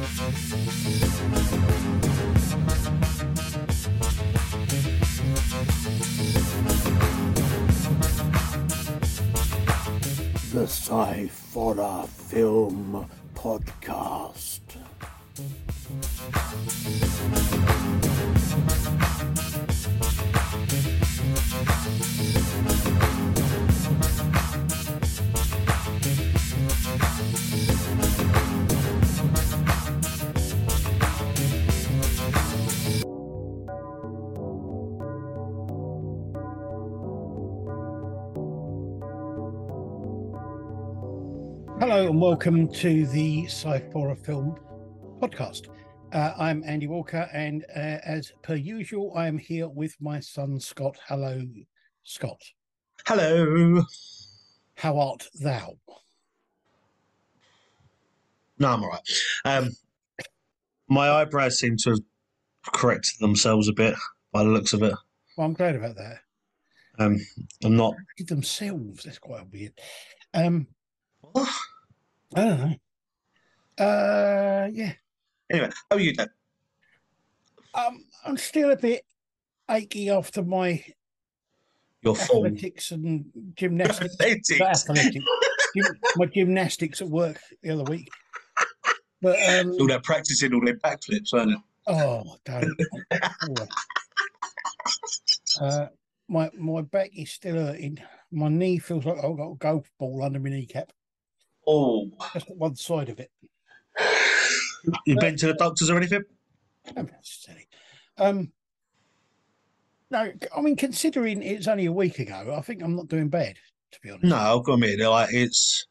The Sci-Fi Film Podcast. Hello and welcome to the Sci-Fi Film Podcast. Uh, I'm Andy Walker, and uh, as per usual, I am here with my son Scott. Hello, Scott. Hello. How art thou? No, I'm all right. Um, my eyebrows seem to have corrected themselves a bit by the looks of it. Well, I'm glad about that. Um, I'm not. Themselves, that's quite weird. Um, What? I don't know. Uh, yeah. Anyway, how are you doing? Um, I'm still a bit achy after my Your athletics and gymnastics. athletics. Athletics. My gymnastics at work the other week. But um, All that practicing, all them backflips, weren't it? Oh, don't. Uh, my my back is still hurting. My knee feels like I've got a golf ball under my kneecap. Oh, Just one side of it. you been to the doctors or anything? Um, no, I mean, considering it's only a week ago, I think I'm not doing bad, to be honest. No, I've got to admit, like it's.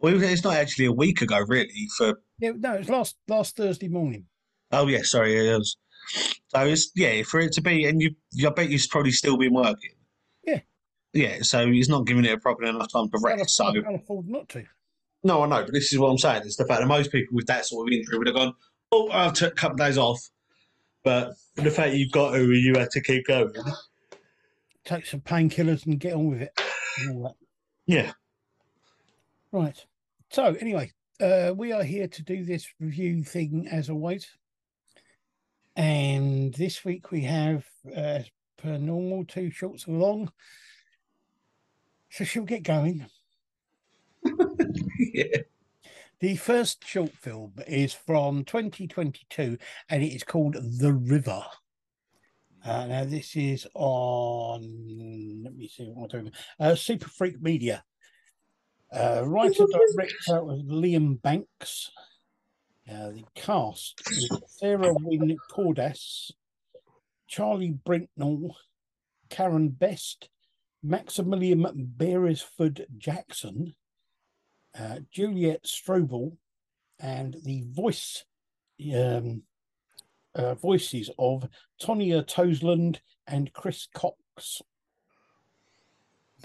Well, it's not actually a week ago, really. For Yeah, no, it's last last Thursday morning. oh yeah, sorry, it was. So it's yeah, for it to be, and you, I bet you've probably still been working. Yeah. Yeah, so he's not giving it a proper enough time to Can't rest. So afford, I can't afford not to. No, I know, but this is what I'm saying. It's the fact that most people with that sort of injury would have gone, "Oh, I'll take a couple of days off," but the fact you've got to, you had to keep going. Take some painkillers and get on with it. and all that. Yeah, Right. So anyway, uh, we are here to do this review thing as always. And this week we have, uh, per normal, two shorts and long. So she'll get going. yeah. The first short film is from 2022 and it is called The River. Uh, now, this is on, let me see what I'm doing, uh, Super Freak Media. Uh, writer director was Liam Banks. Uh, the cast is Sarah Wynne Cordas, Charlie Brinknell, Karen Best, Maximilian Beresford Jackson, uh, Juliet Strobel, and the voice um, uh, voices of Tonya Tosland and Chris Cox.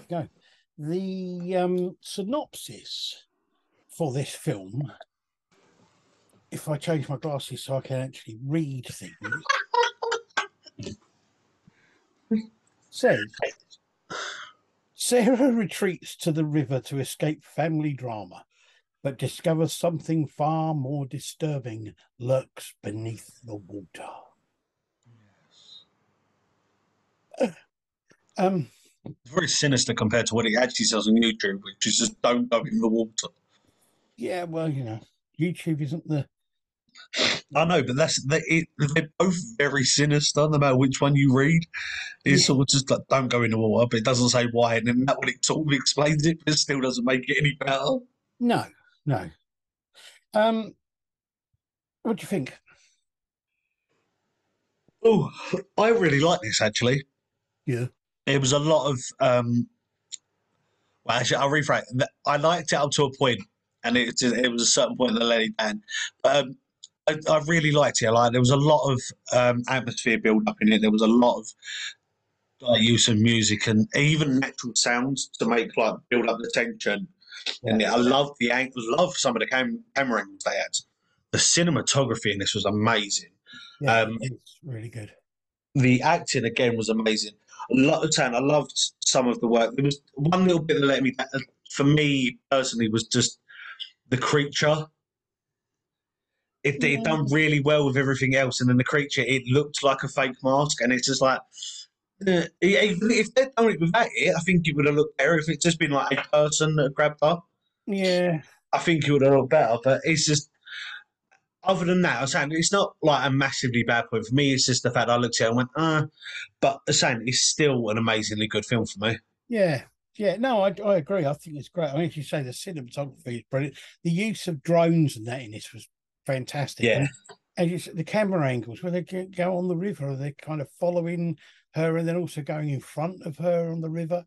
Go. The um, synopsis for this film, if I change my glasses so I can actually read things, says Sarah retreats to the river to escape family drama, but discovers something far more disturbing lurks beneath the water. Yes. Um, It's very sinister compared to what it actually says on YouTube, which is just don't go in the water. yeah, well, you know, YouTube isn't the I know, but that's they, it, they're both very sinister. No matter which one you read, it's Yeah. sort of just like don't go in the water, but it doesn't say why, and then that one it sort of explains it, but it still doesn't make it any better. no, no. Um, what do you think? Oh, I really like this actually. Yeah. It was a lot of um well actually I'll rephrase. I liked it up to a point and it it was a certain point that let it down. But um, I, I really liked it. Like there was a lot of um atmosphere build up in it. There was a lot of like use of music and even natural sounds to make like build up the tension. And I love the angles, love some of the cam- camera angles they had. The cinematography in this was amazing. Yeah, Um, it's really good. the acting again was amazing. A lot of time, I loved some of the work. There was one little bit that let me down. For me personally, was just the creature. It, it Yeah. done really well with everything else, and then the creature it looked like a fake mask, and it's just like. even if they'd done it without it, I think it would have looked better. If it's just been like a person that grabbed her, Yeah, I think it would have looked better. But it's just, other than that, I'm saying it's not like a massively bad point for me. It's just the fact I looked at it and went, ah. But the same, it's still an amazingly good film for me. yeah, yeah. No, I, I agree. I think it's great. I mean, as you say, the cinematography is brilliant. The use of drones and that in this was fantastic. Yeah. And, and the camera angles where they go- on the river, they're kind of following her and then also going in front of her on the river.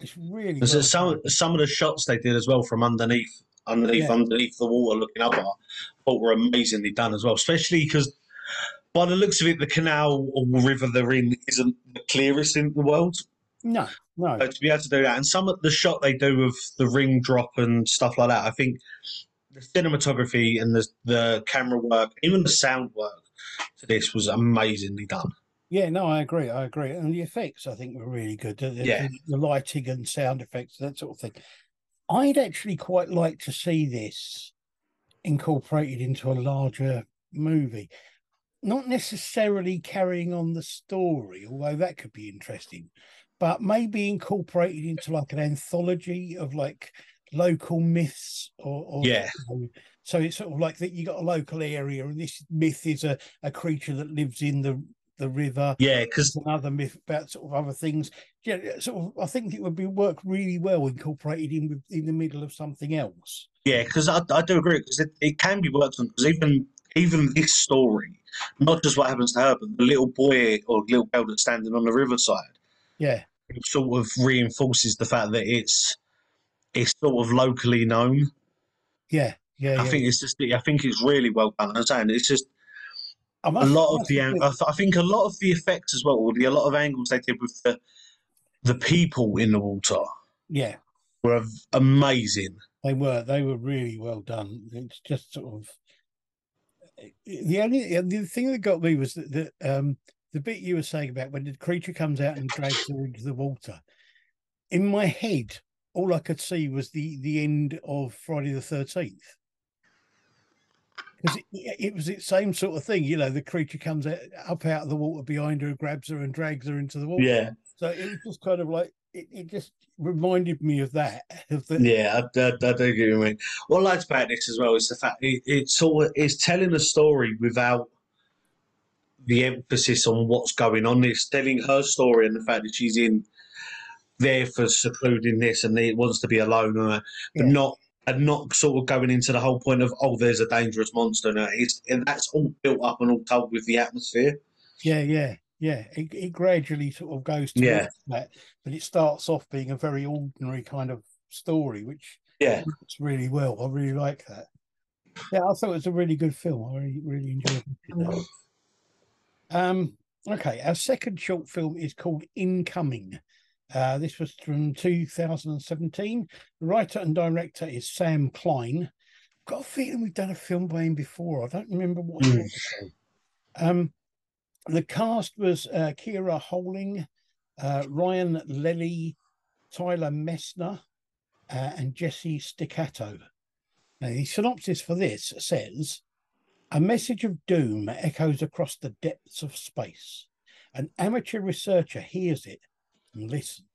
It's really well some some of the shots they did as well from underneath, underneath, Yeah. underneath the water, looking up at I thought were amazingly done as well. Especially because, by the looks of it, the canal or river they're in isn't the clearest in the world. no, no, So to be able to do that, and some of the shot they do with the ring drop and stuff like that, I think the cinematography and the the camera work, even the sound work to this was amazingly done. Yeah, no, I agree. I agree. And the effects, I think, were really good. The, the- Yeah. the lighting and sound effects, that sort of thing. I'd actually quite like to see this incorporated into a larger movie. Not necessarily carrying on the story, although that could be interesting, but maybe incorporated into like an anthology of like local myths or, or Yeah. you know, so it's sort of like that you got a local area and this myth is a, a creature that lives in the the river Yeah, because another myth about sort of other things. Yeah, sort of. I think it would be work really well incorporated in in the middle of something else. Yeah, because I, I do agree because it, it can be worked on because even even this story, not just what happens to her, but the little boy or little girl that's standing on the riverside, Yeah, it sort of reinforces the fact that it's it's sort of locally known. yeah, yeah. I yeah. think it's just I think it's really well done. I'm saying it's just a lot of the I, th- I think a lot of the effects as well, or the a lot of angles they did with the the people in the water yeah, were amazing. they were they were really well done. It's just sort of the only the thing that got me was that the um the bit you were saying about when the creature comes out and drags her into the water. In my head, all I could see was the the end of Friday the Thirteenth. Because it, it was the same sort of thing, you know. The creature comes out, up out of the water behind her, grabs her, and drags her into the water. Yeah, So it was just kind of like it, it just reminded me of that. Of the, Yeah, I, I, I do get what you mean. What I liked about this as well is the fact it, it's all it's telling a story without the emphasis on what's going on. It's telling her story and the fact that she's in there for secluding this and it wants to be alone, uh, but Yeah. not and not sort of going into the whole point of oh, there's a dangerous monster. No, it's and that's all built up and all told with the atmosphere. Yeah, yeah, yeah. It, it gradually sort of goes to Yeah. that, but it starts off being a very ordinary kind of story, which Yeah, works really well. I really like that. Yeah, I thought it was a really good film. I really, really enjoyed it. Um, okay, our second short film is called Incoming. Uh, this was from 2017. The writer and director is Sam Klein. I've got a feeling we've done a film by him before. I don't remember what. Mm. was. Um, the cast was uh, Kira Holing, uh, Ryan Lelly, Tyler Messner, uh, and Jesse Staccato. Now, the synopsis for this says A message of doom echoes across the depths of space. An amateur researcher hears it and listens.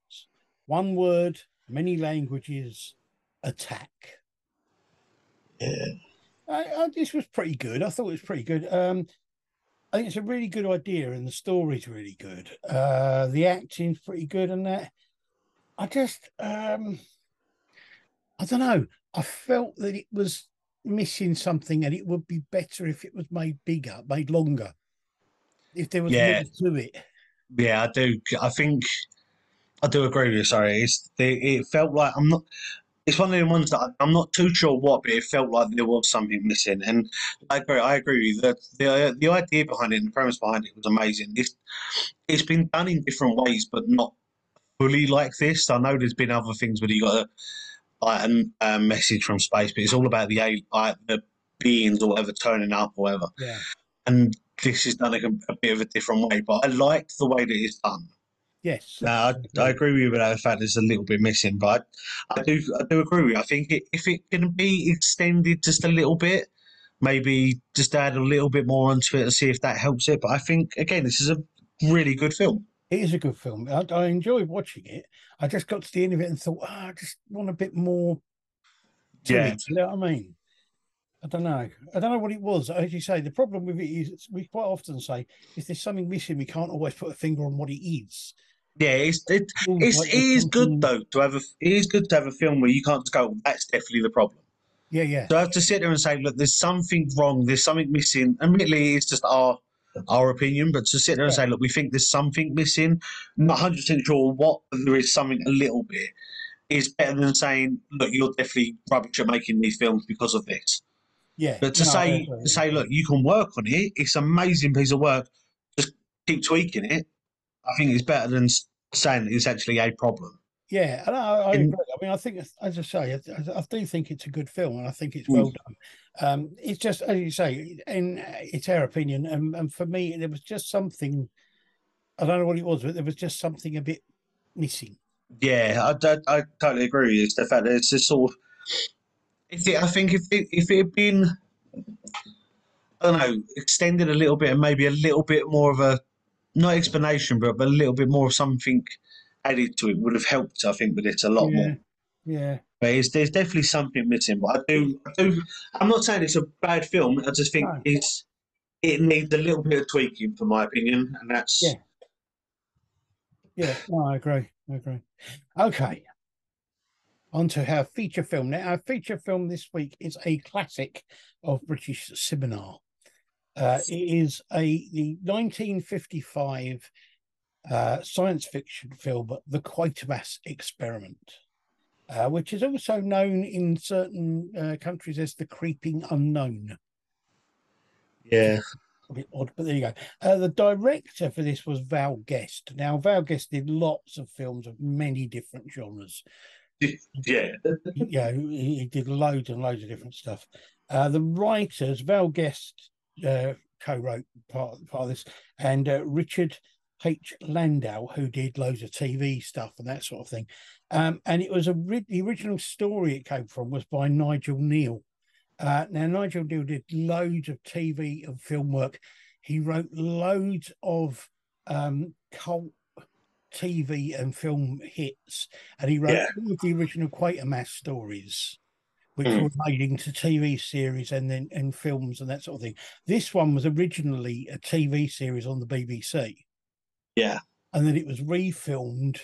One word, many languages, attack. yeah, I, I, this was pretty good. I thought it was pretty good. Um, I think it's a really good idea, and the story's really good. Uh, the acting's pretty good, and that. I just, um, I don't know. I felt that it was missing something, and it would be better if it was made bigger, made longer. If there was Yeah. more to it. yeah. I do. I think I do agree with you. Sorry, it's it, it felt like I'm not. It's one of the ones that I- I'm not too sure what, but it felt like there was something missing. And I agree. I agree with you. The the, the idea behind it, and the premise behind it was amazing. It's it's been done in different ways, but not fully like this. I know there's been other things where you got a like a, a message from space, but it's all about the a- like the beings or whatever turning up or whatever. Yeah. And this is done a, a bit of a different way, but I liked the way that it's done. Yes. No, I, I agree with you about the fact there's a little bit missing, but I, I do I do agree with you. I think it, if it can be extended just a little bit, maybe just add a little bit more onto it and see if that helps it. But I think again, this is a really good film. It is a good film. I, I enjoyed watching it. I just got to the end of it and thought, oh, I just want a bit more. Yeah. it, you know what I mean? I don't know. I don't know what it was. As you say, the problem with it is we quite often say if there's something missing, we can't always put a finger on what it is. Yeah, it's it, it's it is good though to have a it is good to have a film where you can't just go, that's definitely the problem. Yeah, yeah, So I have to sit there and say, look, there's something wrong, there's something missing. Admittedly, it's just our our opinion, but to sit there and Yeah. say, look, we think there's something missing, not 100 percent sure what, but there is something a little bit, is better than saying, look, you're definitely rubbish at making these films because of this. yeah. But to No, say to say, look, you can work on it, it's an amazing piece of work. Just keep tweaking it. I think it's better than saying it's actually a problem. Yeah, and I, I In- agree. I mean, I think, as I say, I, I do think it's a good film, and I think it's Mm. well done. Um, it's just, as you say, and it's our opinion, and, and for me, there was just something. I don't know what it was, but there was just something a bit missing. Yeah, I, I, I totally agree with you. It's the fact that it's just sort of. If it, I think if it, if it had been, I don't know, extended a little bit and maybe a little bit more of a, not explanation, but, but a little bit more of something added to it would have helped. I think with it a lot yeah, more. yeah, But it's, there's definitely something missing. But I do, I do. I'm not saying it's a bad film. I just think No. it's it needs a little bit of tweaking, for my opinion, and that's Yeah. yeah. No, I agree. I agree. Okay. On to our feature film. Now, our feature film this week is a classic of British cinema. Uh, it is a the 1955 uh, science fiction film, The Quatermass Experiment, uh, which is also known in certain uh, countries as The Creeping Unknown yeah, a bit odd, but there you go. Uh, the director for this was Val Guest. Now, Val Guest did lots of films of many different genres. yeah, yeah, he, he did loads and loads of different stuff. Uh, the writers, Val Guest uh, co-wrote part, part of this, and uh, Richard H. Landau, who did loads of TV stuff and that sort of thing. Um, and it was a ri- the original story it came from was by Nigel Kneale. Uh, now Nigel Kneale did loads of TV and film work. He wrote loads of um, cult TV and film hits, and he wrote Yeah. all of the original Quatermass stories, which Mm. were made into TV series and then and films and that sort of thing. This one was originally a TV series on the BBC, yeah. and then it was refilmed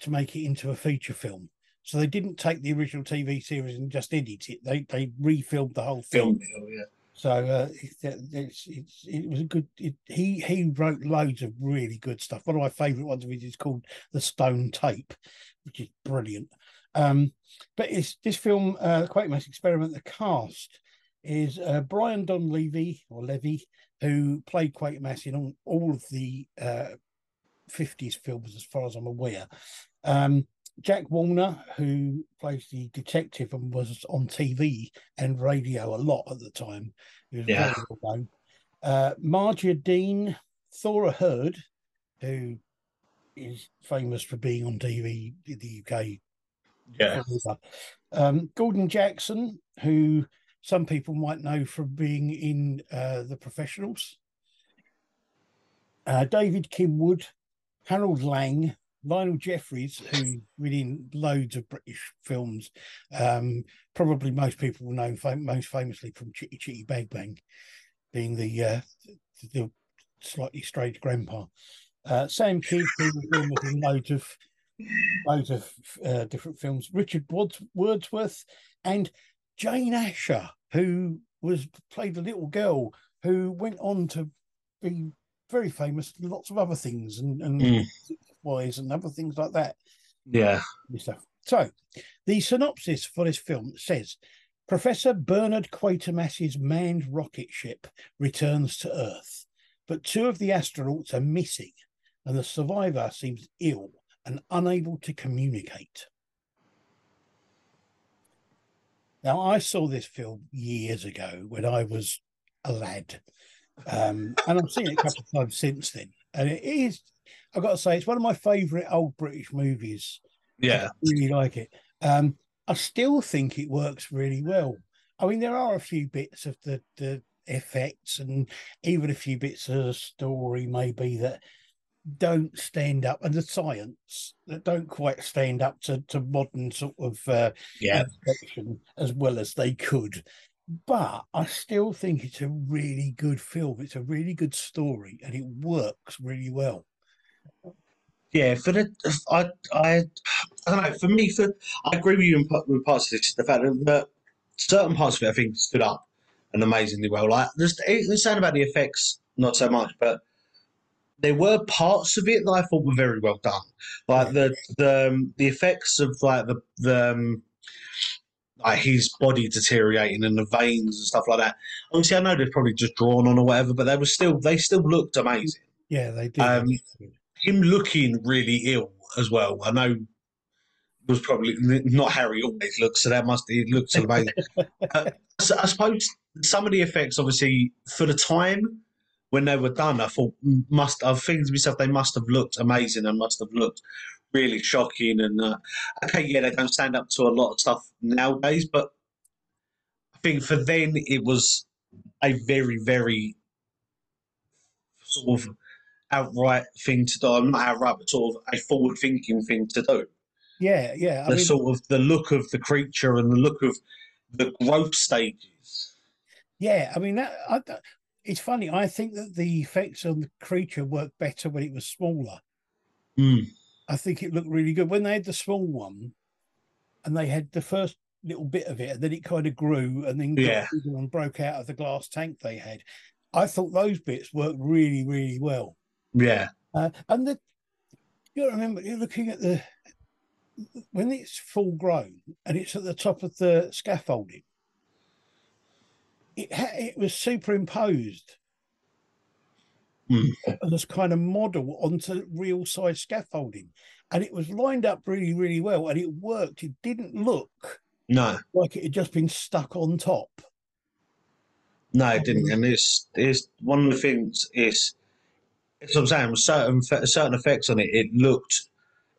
to make it into a feature film. So they didn't take the original TV series and just edit it. They they refilmed the whole Film film. yeah. So uh, it- it's, it's, it was a good. It, he he wrote loads of really good stuff. One of my favourite ones of his is called The Stone Tape, which is brilliant. Um, but it's this film, uh, Quatermass Experiment. The cast is uh, Brian Donlevy or Levy, who played Quatermass in all, all of the uh, 50s films, as far as I'm aware. Um, Jack Warner, who plays the detective and was on TV and radio a lot at the time, he was Yeah. very well known. Uh, Margia Dean, Thora Hird, who is famous for being on TV in the UK Yeah. Um, Gordon Jackson, who some people might know from being in uh, The Professionals. Uh, David King-Wood, Harold Lang, Lionel Jeffries, who's been in loads of British films. Um, probably most people will know fam- most famously from Chitty Chitty Bang Bang, being the uh, the slightly strange grandpa. Uh, Sam Kydd, who was in loads of loads of uh, different films. Richard Wordsworth and Jane Asher, who was played a little girl who went on to be very famous in lots of other things and, and Mm. wise and other things like that Yeah. stuff. So, the synopsis for this film says Professor Bernard Quatermass's manned rocket ship returns to Earth, but two of the astronauts are missing, and the survivor seems ill and unable to communicate. Now, I saw this film years ago when I was a lad, um, and I've seen it a couple of times since then. And it is, I've got to say, it's one of my favourite old British movies Yeah. I really like it. Um, I still think it works really well. I mean, there are a few bits of the the effects and even a few bits of the story maybe that don't stand up and the science that don't quite stand up to, to modern sort of uh, Yeah. as well as they could. But I still think it's a really good film. It's a really good story and it works really well. Yeah, for the I I I don't know. For me, for I agree with you in, with parts of this. The fact that, certain parts of it I think stood up and amazingly well. Like there's it's saying about the effects, not so much, but there were parts of it that I thought were very well done. Like the the um, the effects of like the the um, like his body deteriorating and the veins and stuff like that. Obviously, I know they're probably just drawn on or whatever, but they were still they still looked amazing Yeah, they did. Um, him looking really ill as well. I know it was probably not Harry always looks, so that must he looks amazing. uh, so I suppose some of the effects, obviously, for the time when they were done, I thought must. I think to myself they must have looked amazing and must have looked really shocking. And uh, okay, yeah, they don't stand up to a lot of stuff nowadays, but I think for then it was a very, very sort of outright thing to do. Not outright, but sort of a forward thinking thing to do. yeah, yeah. I the mean, sort of the look of the creature and the look of the growth stages. yeah, I mean that. I, it's funny. I think that the effects on the creature worked better when it was smaller. Mm. I think it looked really good when they had the small one, and they had the first little bit of it, and then it kind of grew, and then Yeah. and broke out of the glass tank they had. I thought those bits worked really, really well. Yeah, Uh, and the you remember you're looking at the when it's full grown and it's at the top of the scaffolding. It ha- it was superimposed Hmm. as kind of model onto real size scaffolding, and it was lined up really really well, and it worked. It didn't look no, like it had just been stuck on top. no, it didn't. And it's it's one of the things is, it's what I'm saying. Certain certain effects on it, it looked,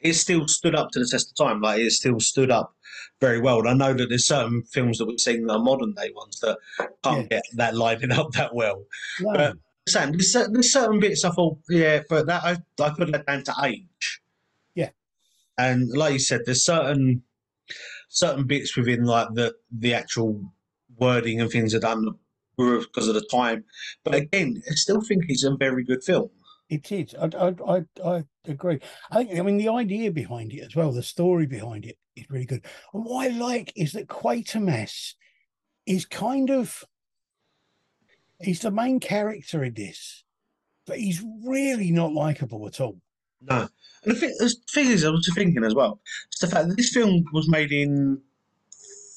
it still stood up to the test of time. Like it still stood up very well. And I know that there's certain films that we've seen that are modern day ones that can't get that lining up that well. No, But- Sam, there's, there's certain bits I thought, yeah, but that I, I put that down to age. Yeah. And like you said, there's certain certain bits within like the the actual wording and things are done because of the time. But again, I still think it's a very good film. It is. I, I, I, I agree. I think. I mean, the idea behind it as well, the story behind it is really good. And what I like is that Quatermass is kind of he's the main character in this, but he's really not likable at all. No. And the thing, the thing is, I was thinking as well, it's the fact that this film was made in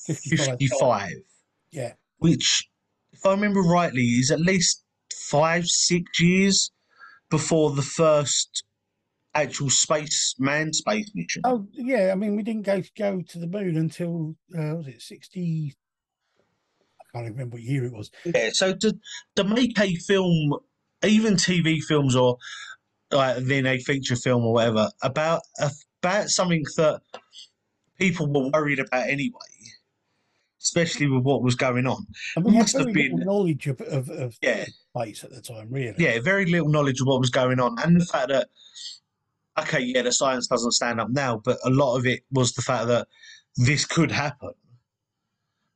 55. 55, Yeah. which, if I remember rightly, is at least five, six years before the first actual space manned space mission. Oh yeah. I mean, we didn't go go to the moon until uh, was it sixty? I can't remember what year it was. Yeah, so to, to make a film, even TV films or like then a feature film or whatever, about about something that people were worried about anyway, especially with what was going on. We had Must have been- knowledge of, of, of Yeah. At the time, really. Yeah, very little knowledge of what was going on, and the fact that okay, yeah, the science doesn't stand up now, but a lot of it was the fact that this could happen.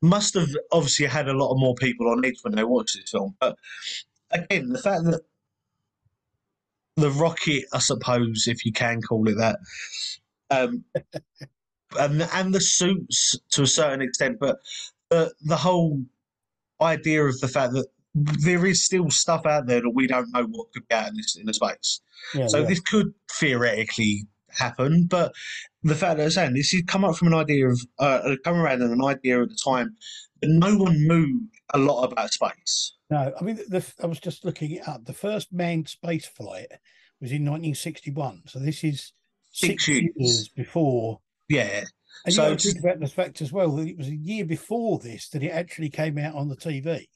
Must have obviously had a lot of more people on edge when they watched this film, but again, the fact that the rocket, I suppose, if you can call it that, um, and and the suits to a certain extent, but the whole idea of the fact that there is still stuff out there that we don't know what could be out in this in the space. Yeah, So yeah. this could theoretically happen, but the fact that I'm saying this has come up from an idea of uh, come around in an idea at the time that no one knew a lot about space. No, I mean, the, I was just looking it up. The first manned space flight was in 1961. So this is Six six, years. years. before. Yeah, And So you got it's- to think about the fact as well that it was a year before this that it actually came out on the TV.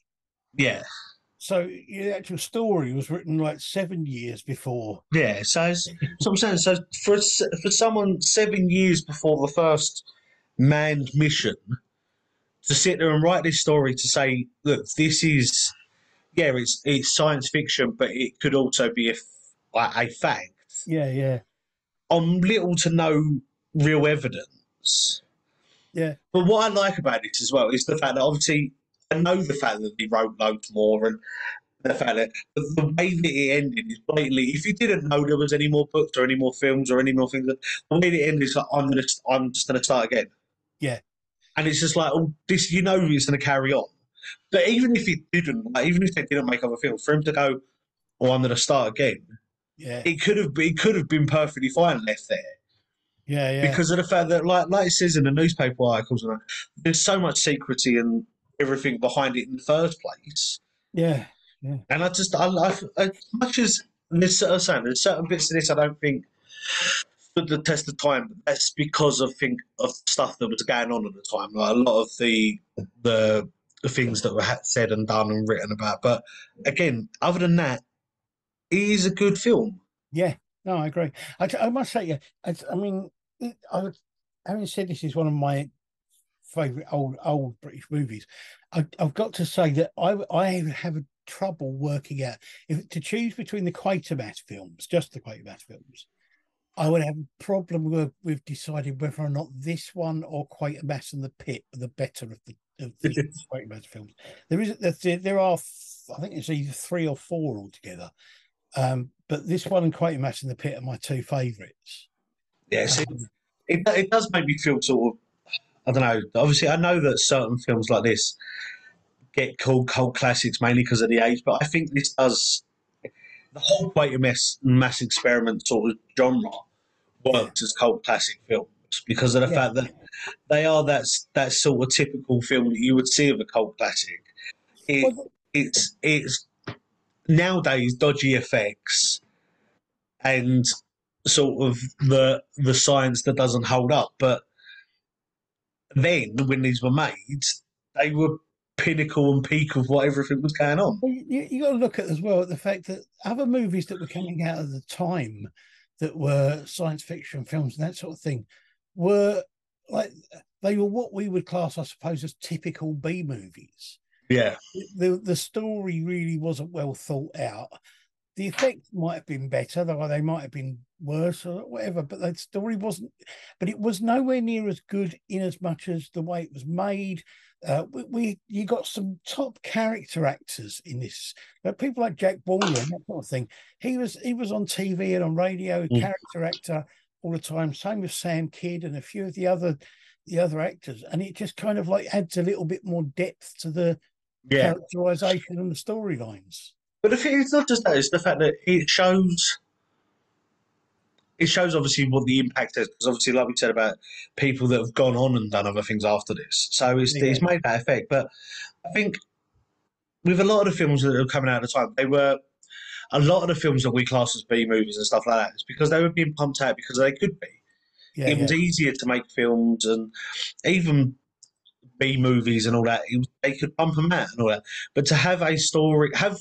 Yeah, So the actual story was written like seven years before. yeah. So, it's, so I'm saying, so for for someone seven years before the first manned mission to sit there and write this story to say, look, this is, yeah, it's it's science fiction, but it could also be a a fact Yeah, yeah, on little to no real evidence. yeah, But what I like about it as well is the fact that obviously I know the fact that he wrote loads more and the fact that the, the way that it ended is blatantly. If you didn't know there was any more books or any more films or any more things, the way it ended is like I'm gonna I'm just gonna start again. Yeah. And it's just like oh, this, you know, it's gonna carry on. But even if it didn't, like, even if they didn't make other films, for him to go, "Oh, I'm gonna start again," yeah, it could have it could have been perfectly fine left there yeah, yeah. because of the fact that, like, like it says in the newspaper articles, and there's so much secrecy and everything behind it in the first place. yeah, And I just, I, I as much as there's, was saying, there's certain bits of this I don't think stood the test of time. But that's because of think of stuff that was going on at the time. Like a lot of the the, the things that were said and done and written about. But again, other than that, it is a good film. yeah. No, I agree. I, I must say, yeah. I, I mean, I would- having said this is one of my favorite old old British movies. I, I've got to say that I I have trouble working out if to choose between the Quatermass films, just the Quatermass films. I would have a problem with, with deciding whether or not this one or Quatermass and the Pit are the better of the of the Quatermass films. There is there, there are I think it's either three or four altogether. Um, but this one and Quatermass and the Pit are my two favourites. Yes, it, Um, it, it does make me feel sort of I don't know. Obviously, I know that certain films like this get called cult classics mainly because of the age, but I think this does the whole Quatermass mass mass experiment sort of genre works as cult classic films because of the Yeah. fact that they are that that sort of typical film that you would see of a cult classic. It, it's it's nowadays dodgy effects and sort of the the science that doesn't hold up. But then when these were made, they were pinnacle and peak of what everything was going on. You, you got to look at as well at the fact that other movies that were coming out at the time that were science fiction films and that sort of thing were like they were what we would class, I suppose, as typical B movies. Yeah. The the story really wasn't well thought out. The effects might have been better, though they might have been worse or whatever, but that story wasn't. But it was nowhere near as good in as much as the way it was made. Uh, we, we you got some top character actors in this. But people like Jack Warner and that sort of thing. He was he was on TV and on radio, Mm. character actor all the time. Same with Sam Kydd and a few of the other the other actors, and it just kind of like adds a little bit more depth to the Yeah. characterization and the storylines. But if it's not just that; it's the fact that it shows. It shows obviously what the impact is, because obviously, like we said about people that have gone on and done other things after this, so it's it's made that effect. But I think with a lot of the films that are coming out at the time, they were a lot of the films that we class as B movies and stuff like that. It's because they were being pumped out because they could be. Yeah, it was yeah. easier to make films and even B movies and all that. It was, they could pump them out and all that. But to have a story, have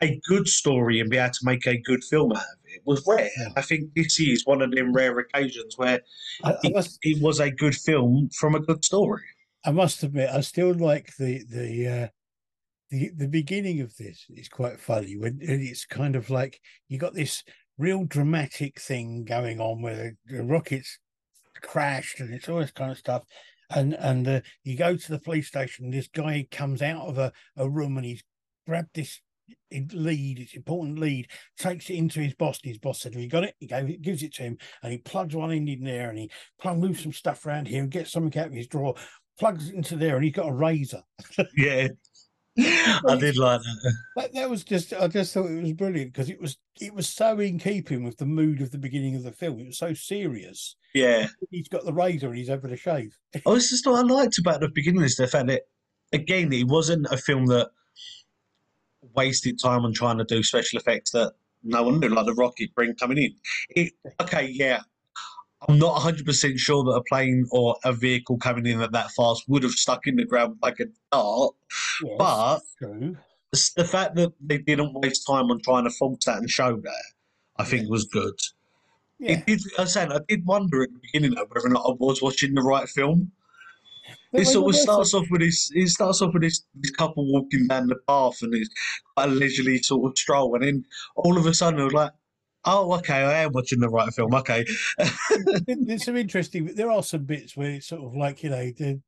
a good story and be able to make a good film out of it was rare. I think this is one of them rare occasions where I, I it, must it was a good film from a good story. I must admit, I still like the the uh, the the beginning of this. is quite funny when it's kind of like you got this real dramatic thing going on where the, the rockets crashed and it's all this kind of stuff. And and uh, you go to the police station. This guy comes out of a, a room and he's grabbed this lead, it's important lead, takes it into his boss, and his boss said, Have you got it? He gave it, gives it to him, and he plugs one in in there and he plug, moves some stuff around here and gets something out of his drawer, plugs it into there, and he's got a razor. Yeah. I did like that. That, that was just I just thought it was brilliant because it was it was so in keeping with the mood of the beginning of the film. It was so serious. Yeah. He's got the razor and he's having a shave. Oh, this is what I liked about the beginning is the fact that again, it wasn't a film that wasted time on trying to do special effects that no one knew, like the rocket bring coming in. It okay, yeah. I'm not 100% sure that a plane or a vehicle coming in at that fast would have stuck in the ground like a dart, Yes, but the fact that they didn't waste time on trying to fault that and show that, I think was good. Yeah, It did, I saying, I did wonder at the beginning though whether or not I was watching the right film. It sort of starts off with this. It starts off with this, this couple walking down the path, and it's quite a leisurely sort of stroll, and then all of a sudden, it was like, "Oh, okay, I am watching the right film." Okay, there- there's some interesting. There are some bits where it's sort of like you know, the,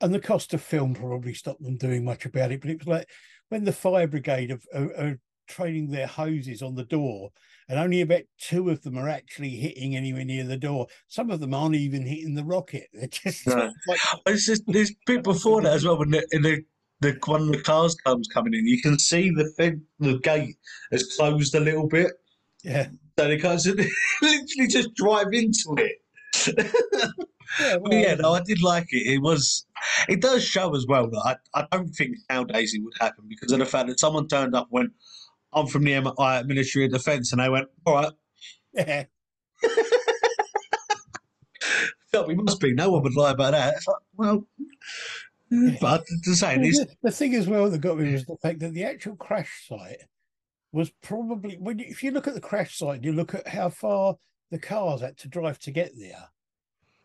and the cost of film probably stopped them doing much about it. But it was like when the fire brigade are training their hoses on the door, and only about two of them are actually hitting anywhere near the door. Some of them aren't even hitting the rocket. They're just No. like, oh, it's just this bit before that as well. When the, in the the when the cars comes coming in, you can see the thing, the gate has closed a little bit, yeah, so they can't so they literally just drive into it. yeah, But yeah, no, I did like it. It was, it does show as well that I, I don't think nowadays it would happen because of the fact that someone turned up and went, I'm from the MI Ministry of Defence, and they went, all right, yeah. felt we must be. No one would lie about that. Like, well, but the saying is, the, the thing as well that got me was the fact that the actual crash site was probably when you, if you look at the crash site, you look at how far the cars had to drive to get there.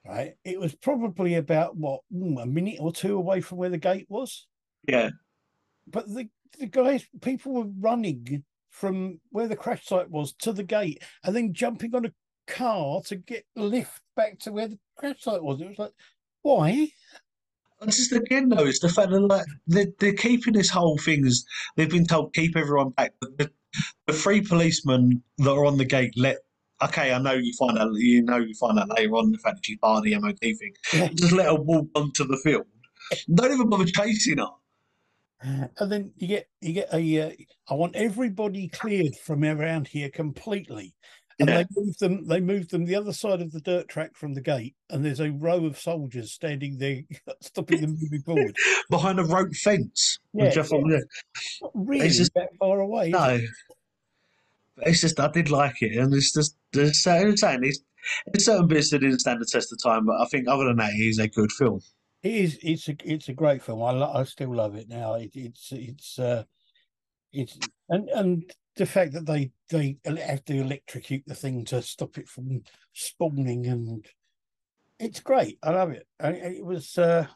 Right, it was probably about what mm, a minute or two away from where the gate was. yeah, But the the guys, people were running from where the crash site was to the gate, and then jumping on a car to get lift back to where the crash site was. It was like, why? And just again though, it's the fact that like they're, they're keeping this whole thing as they've been told keep everyone back. But the, the three policemen that are on the gate let. Okay, I know you find out. You know you find out later on the fact that she's part of the MOD thing. Just let her walk onto the field. Don't even bother chasing her. And then you get you get a. Uh, I want everybody cleared from around here completely. And Yeah. they move them. They move them the other side of the dirt track from the gate, and there's a row of soldiers standing there, stopping them moving forward. behind a rope fence. Yeah, I yeah. Not really just- that far away. No, it's just I did like it, and it's just there's certain it's, there's certain bits that didn't stand the test of time, but I think other than that, it is a good film. It is. It's a. It's a great film. I. Lo- I still love it now. It, it's. It's. uh It's and and the fact that they they have to electrocute the thing to stop it from spawning and it's great. I love it. And it, was. uh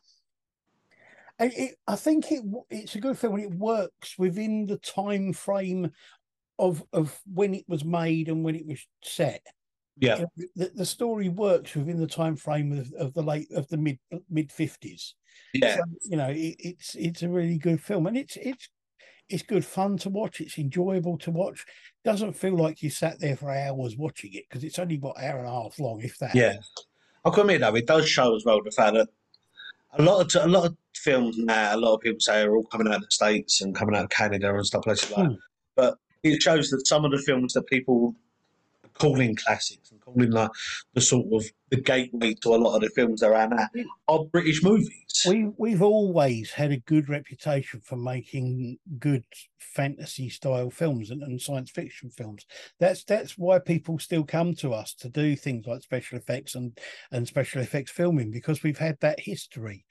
it, I think it it's a good film and it works within the time frame of of when it was made and when it was set Yeah, the, the story works within the time frame of, of the late of the mid mid fifties. yeah, So, you know, it, it's it's a really good film, and it's it's it's good fun to watch. It's enjoyable to watch. Doesn't feel like you sat there for hours watching it because it's only what hour and a half long, if that. yeah. I can admit though, it does show as well the fact that a lot of a lot of films now, a lot of people say are all coming out of the states and coming out of Canada and stuff like that. Hmm. But it shows that some of the films that people calling classics and calling like the sort of the gateway to a lot of the films around that are British movies. We we've always had a good reputation for making good fantasy style films and, and science fiction films. That's that's why people still come to us to do things like special effects and and special effects filming because we've had that history.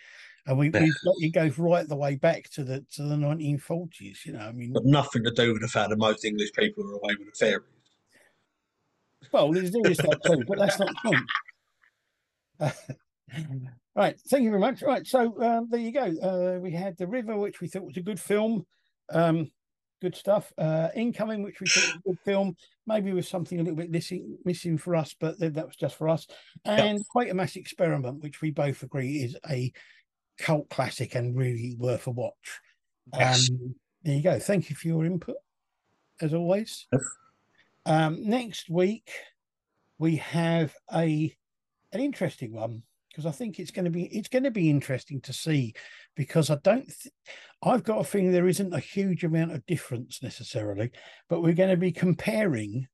And we, Yeah. got, it goes right the way back to the to the 1940s. You know, I mean, got nothing to do with the fact that most English people are away with the fairies. Well, there's always that too, but that's not the point. right, thank you very much. Right, so um, there you go. Uh, we had The River, which we thought was a good film. Um, good stuff. Uh, Incoming, which we thought was a good film, maybe with something a little bit missing, missing for us, but that was just for us. And Quatermass Experiment, which we both agree is a cult classic and really worth a watch. Yes. Um, there you go. Thank you for your input, as always. Yes. Um, next week we have a an interesting one because I think it's going to be it's going to be interesting to see because I don't th- I've got a feeling there isn't a huge amount of difference necessarily, but we're going to be comparing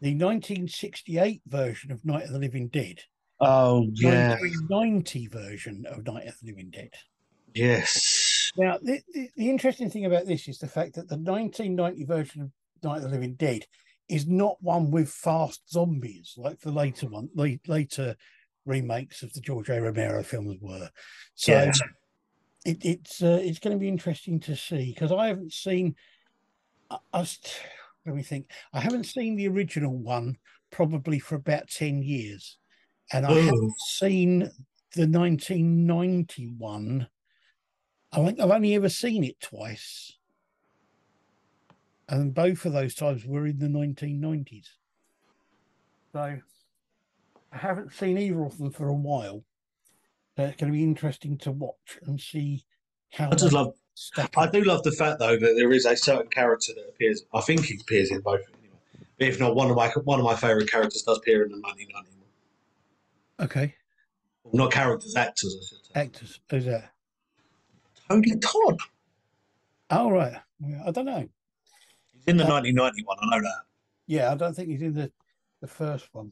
the 1968 version of Night of the Living Dead, Oh yeah, 1990 version of Night of the Living Dead. yes, Now, the, the, the interesting thing about this is the fact that the 1990 version of Night of the Living Dead is not one with fast zombies like the later one, la- later remakes of the George A. Romero films were. So Yeah. it, it's uh, it's going to be interesting to see because I haven't seen. I, I let me think. I haven't seen the original one probably for about ten years, and I haven't seen the 1991. I think I've only ever seen it twice. And both of those times were in the 1990s. So I haven't seen either of them for a while. So it's going to be interesting to watch and see how I just love. I do love the fact though that there is a certain character that appears. I think he appears in both. Anyway. If not, one of my one of my favourite characters does appear in the 1991. Okay, Not characters, actors. I should say. actors. Who's that? Tony Todd. Oh, right. I don't know. In the Uh, 1991. I know that. Yeah, I don't think he's in the, the first one.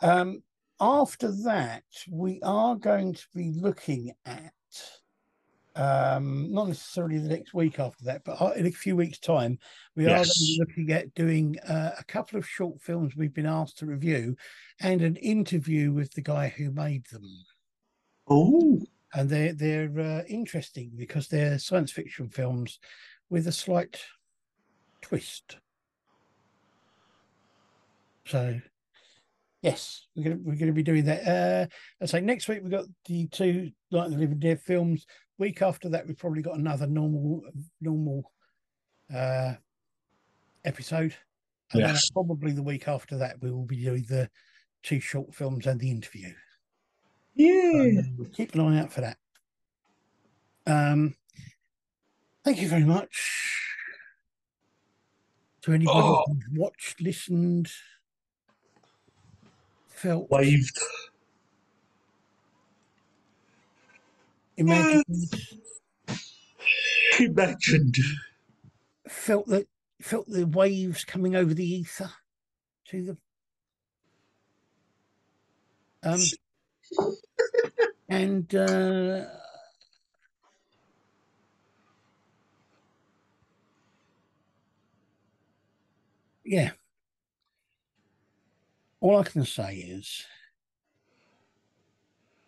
Um, after that, we are going to be looking at, um, not necessarily the next week after that, but uh, in a few weeks' time, we are going to be looking at doing uh, a couple of short films we've been asked to review and an interview with the guy who made them. Oh, And they're, they're uh, interesting because they're science fiction films with a slight twist. So, yes, we're gonna we're gonna be doing that. Uh, I say next week we've got the two Night and the Living Dead films. Week after that, we've probably got another normal normal uh episode. And then Yes. probably the week after that, we will be doing the two short films and the interview. yeah. Um, keep an eye out for that. Um, thank you very much to anybody Oh. who's watched, listened, felt, Waved. imagined, Imagined. felt that felt the waves coming over the ether to them. Um, and uh, yeah, all I can say is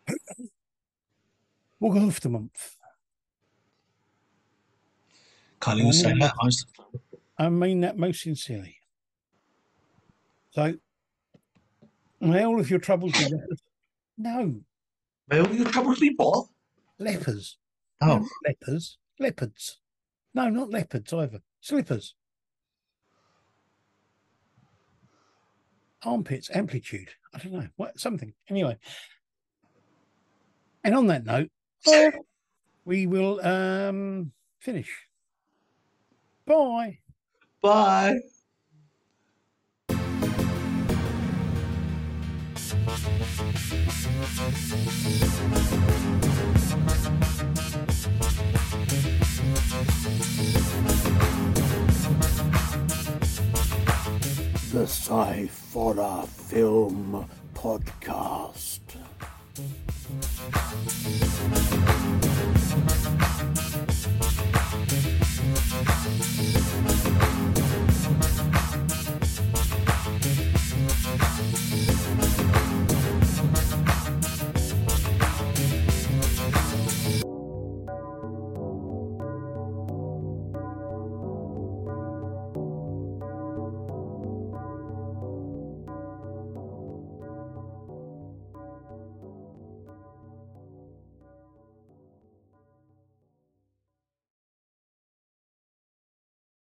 we'll go for the month. Can't even say um, that. most. I mean that most sincerely. So, may all of your troubles be lepers. No, May all your troubles be what? lepers. Oh, No, lepers. Leopards. No, not leopards either. Slippers. Armpits, amplitude. I don't know. What something. Anyway. And on that note, we will um finish. Bye. bye. the Sci Fora Film Podcast.